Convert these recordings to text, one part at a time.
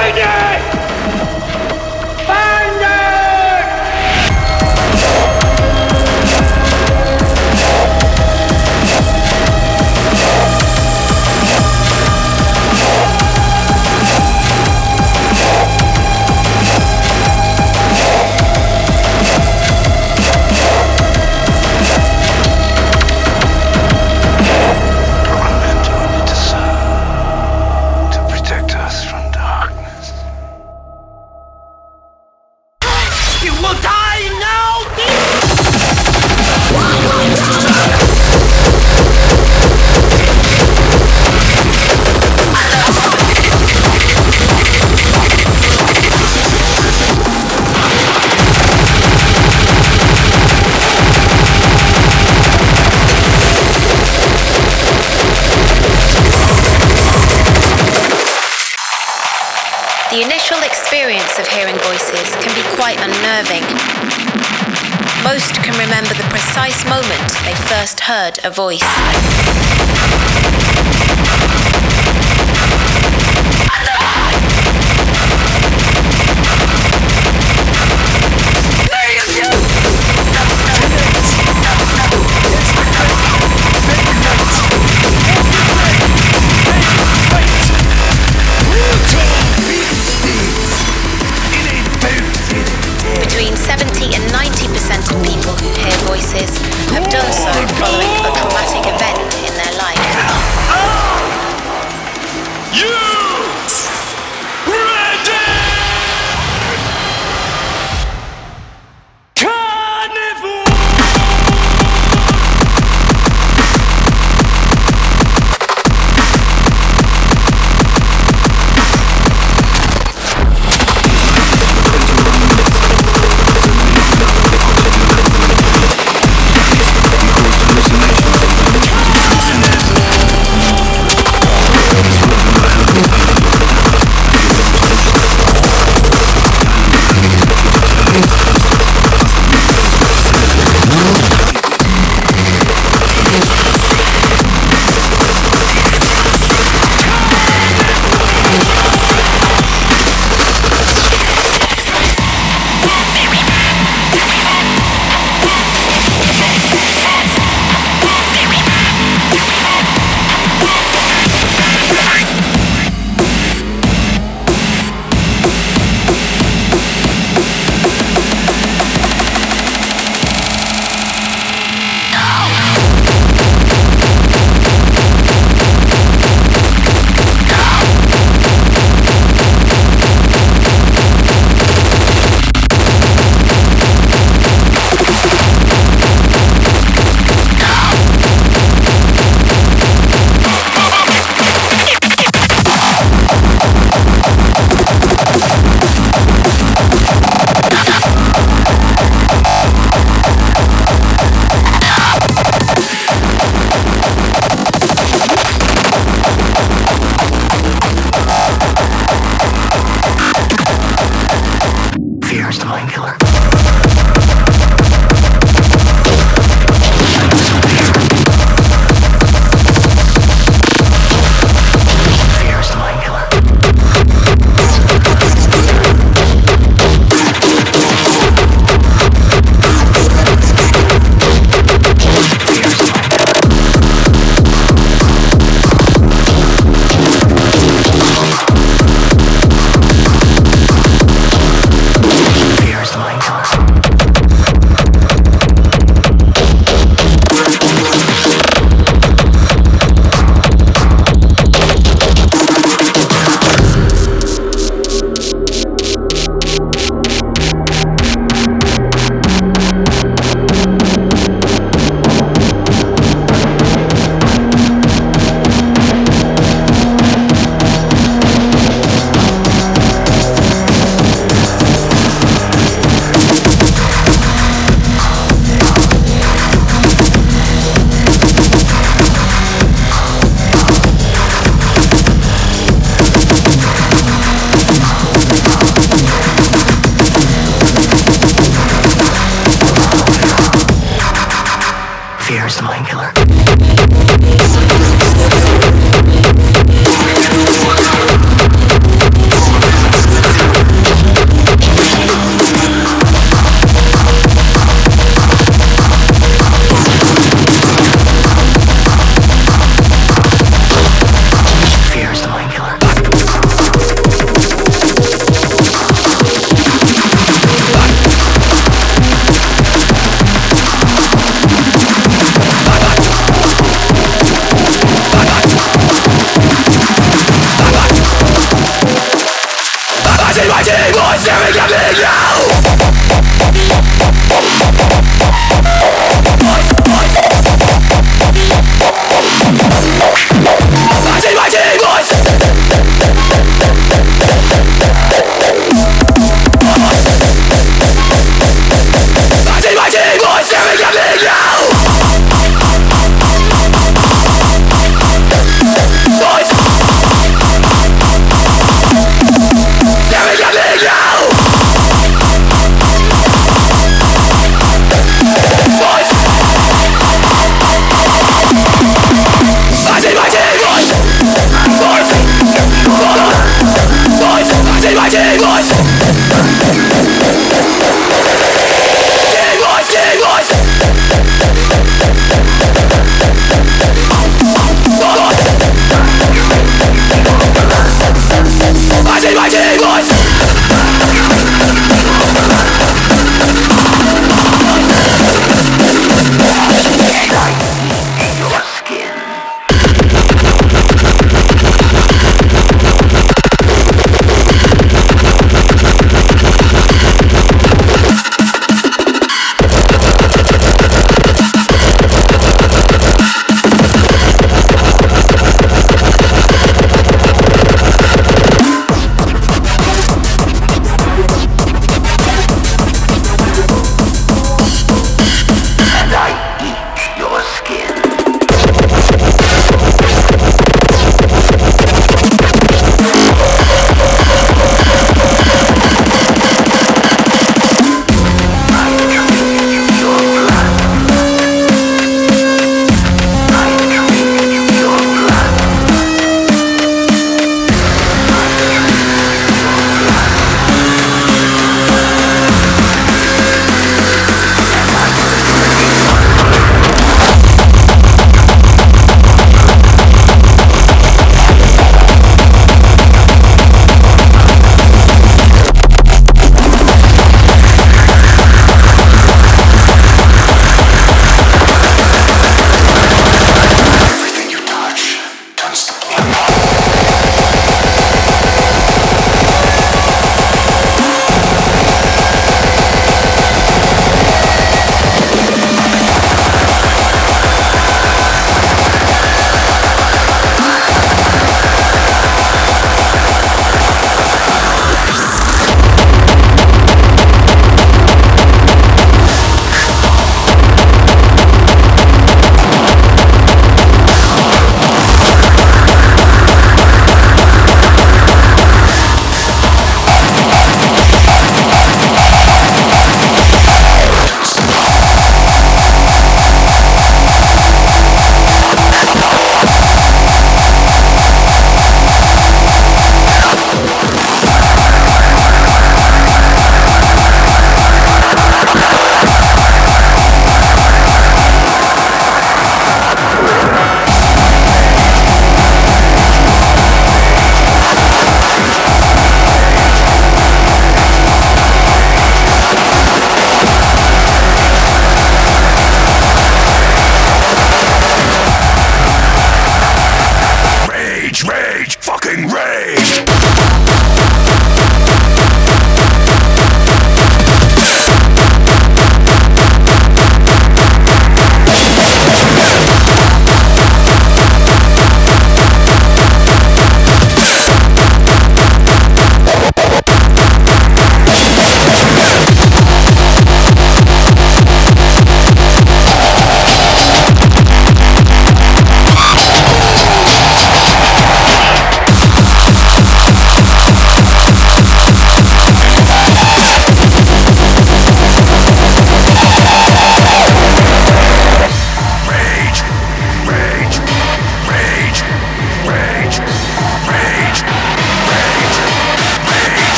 Friday! The initial experience of hearing voices can be quite unnerving. Most can remember the precise moment they first heard a voice.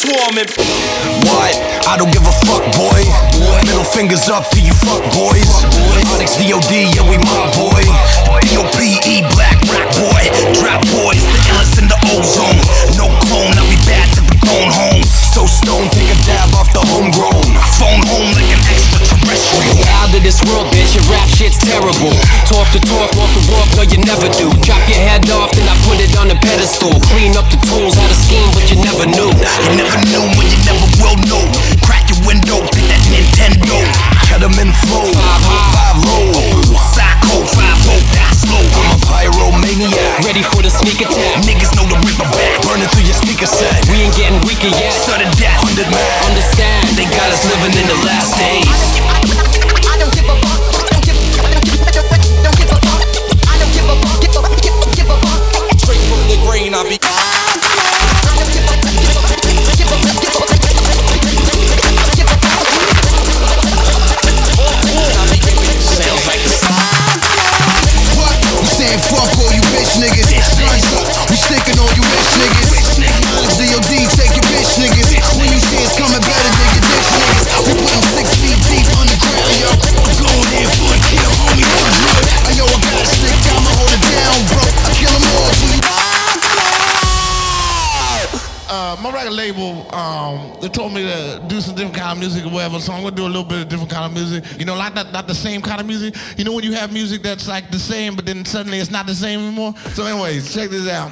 Swarming. What? I don't give a fuck, boy. Middle fingers up to you fuck boys. Onyx DOD, yeah, we my boy. DOPE, black rock boy. Drop boys, the illest in the ozone. No clone, I'll be bad to the bone home. So stone, take a dab off the homegrown. Phone home like an. Out of this world, bitch, your rap shit's terrible. Talk the talk, walk the walk, no, you never do. Chop your head off, then I put it on a pedestal. Clean up the tools, had a scheme, but you never knew. You never knew when you never will know. Crack your window, take that Nintendo. Cut 'em in flow. Five high. Five low. Psycho, five pyromaniac. Ready for the sneak attack. Niggas know the ripper back. Burning through your speaker set. We ain't getting weaker yet. Sudden death, 100 man. Understand, they got us living in the last days. I don't give a fuck. Don't don't give, don't give, don't give a fuck. I don't give a fuck. Give a, give, give a fuck. Straight from the green, I be. Saying fuck all you bitch niggas. Guns up. We sticking on you bitch niggas. Alex DOD, take your bitch niggas. When you see label, um, they told me to do some different kind of music or whatever, so I'm gonna do a little bit of different kind of music. You know, like not, not the same kind of music. You know when you have music that's like the same, but then suddenly it's not the same anymore? So anyways, check this out.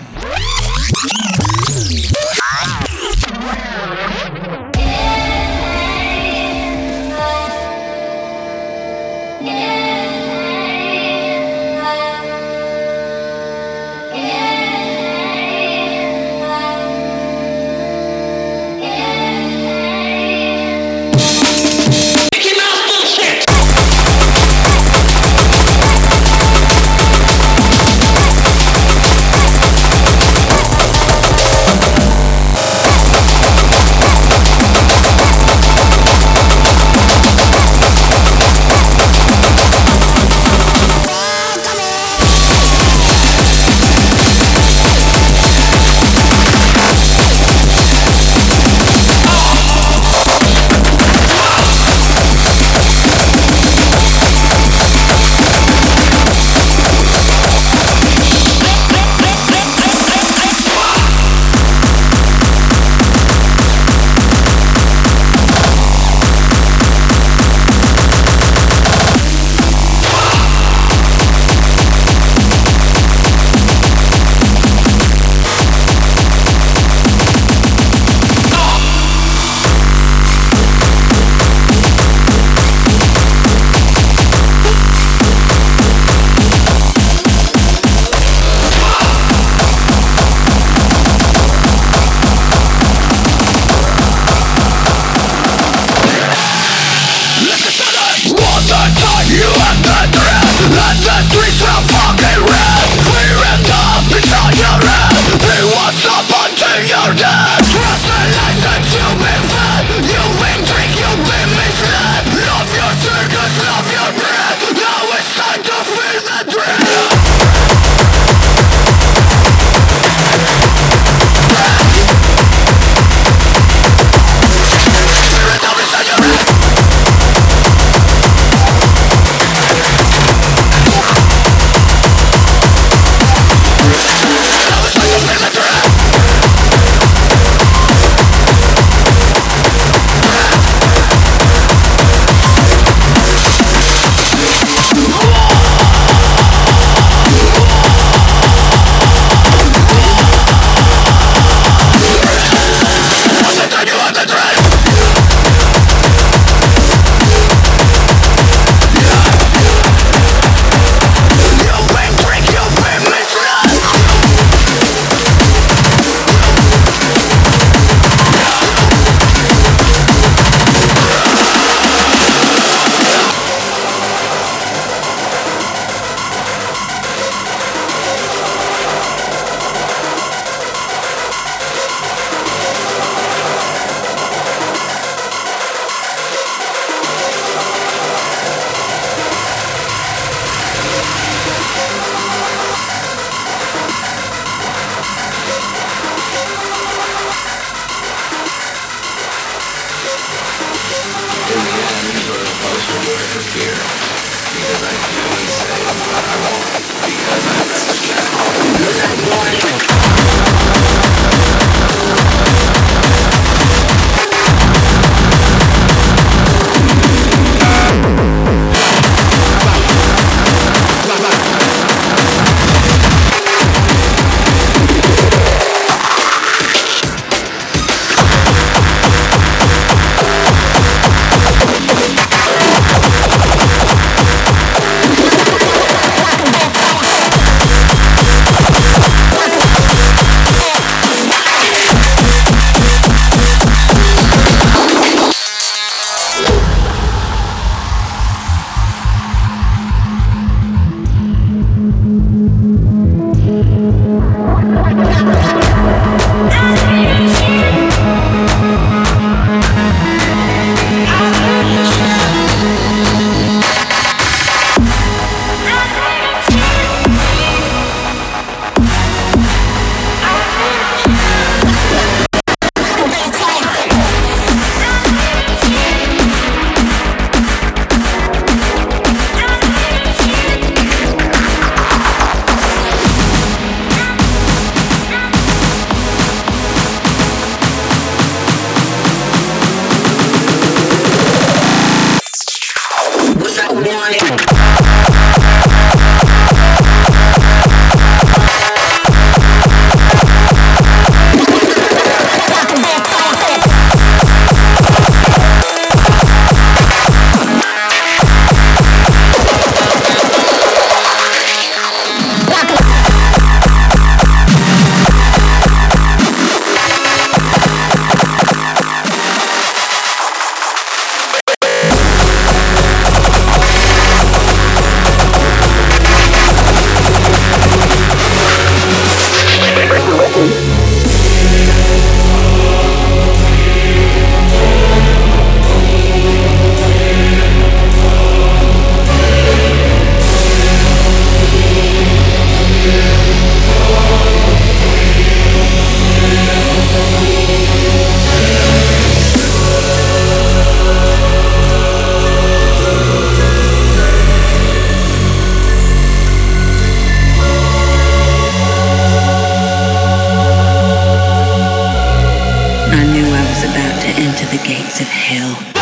The gates of hell.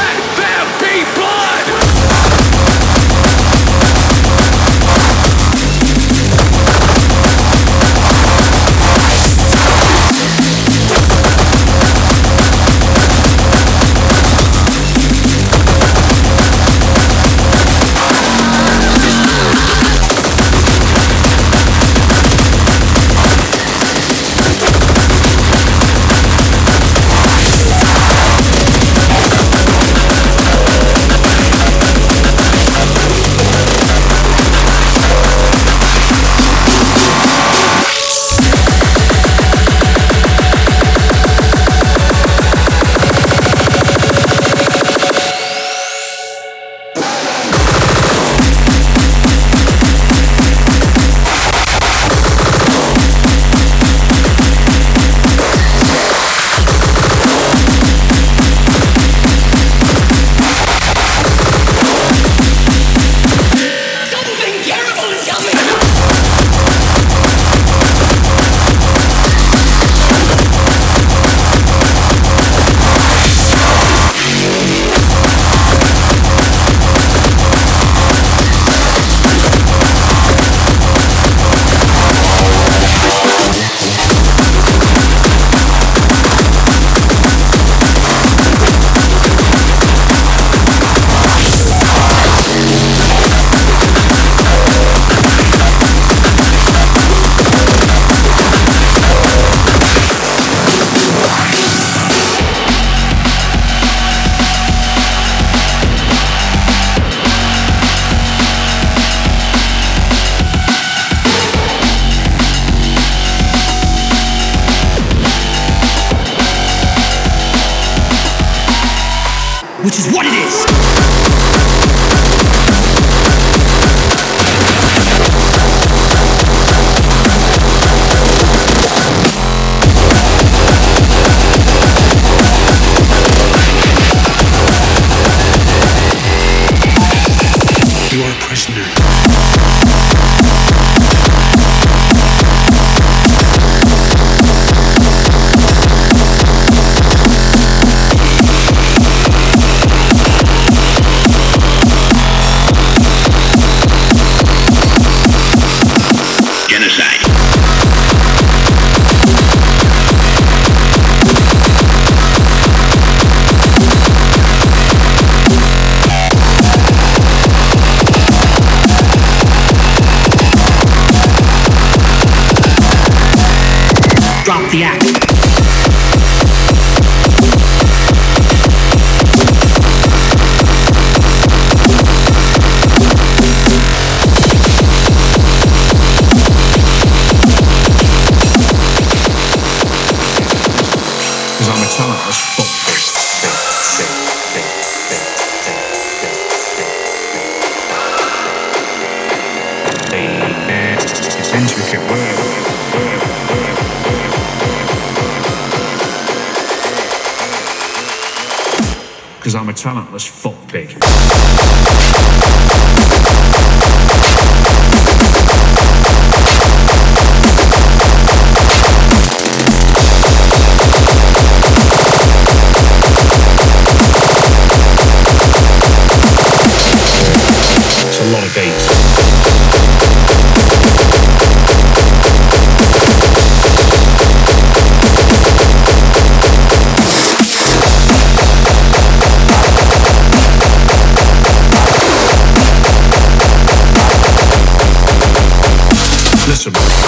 Which is what it is. Listen.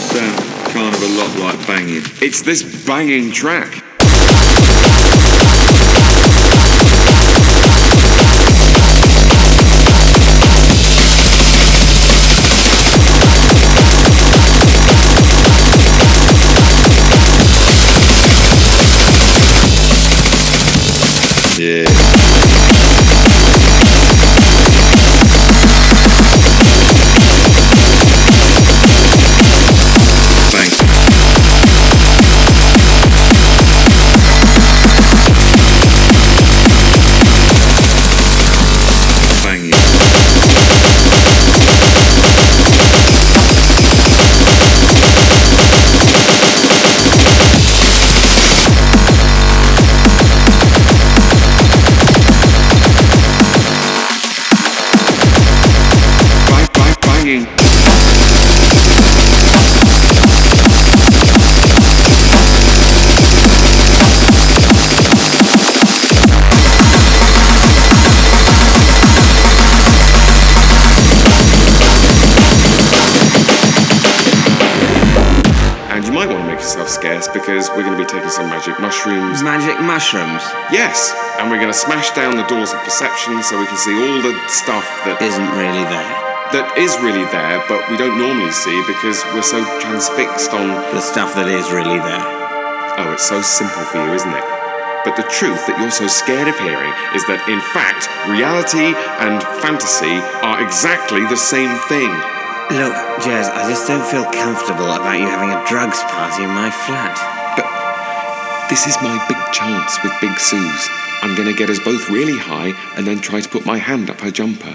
Sound kind of a lot like banging. It's this banging track. You might want to make yourself scarce because we're going to be taking some magic mushrooms. Magic mushrooms? Yes, and we're going to smash down the doors of perception so we can see all the stuff that Isn't really there. That is really there, but we don't normally see because we're so transfixed on. The stuff that is really there. Oh, it's so simple for you, isn't it? But the truth that you're so scared of hearing is that, in fact, reality and fantasy are exactly the same thing. Look, Jez, I just don't feel comfortable about you having a drugs party in my flat. But this is my big chance with Big Suze. I'm going to get us both really high and then try to put my hand up her jumper.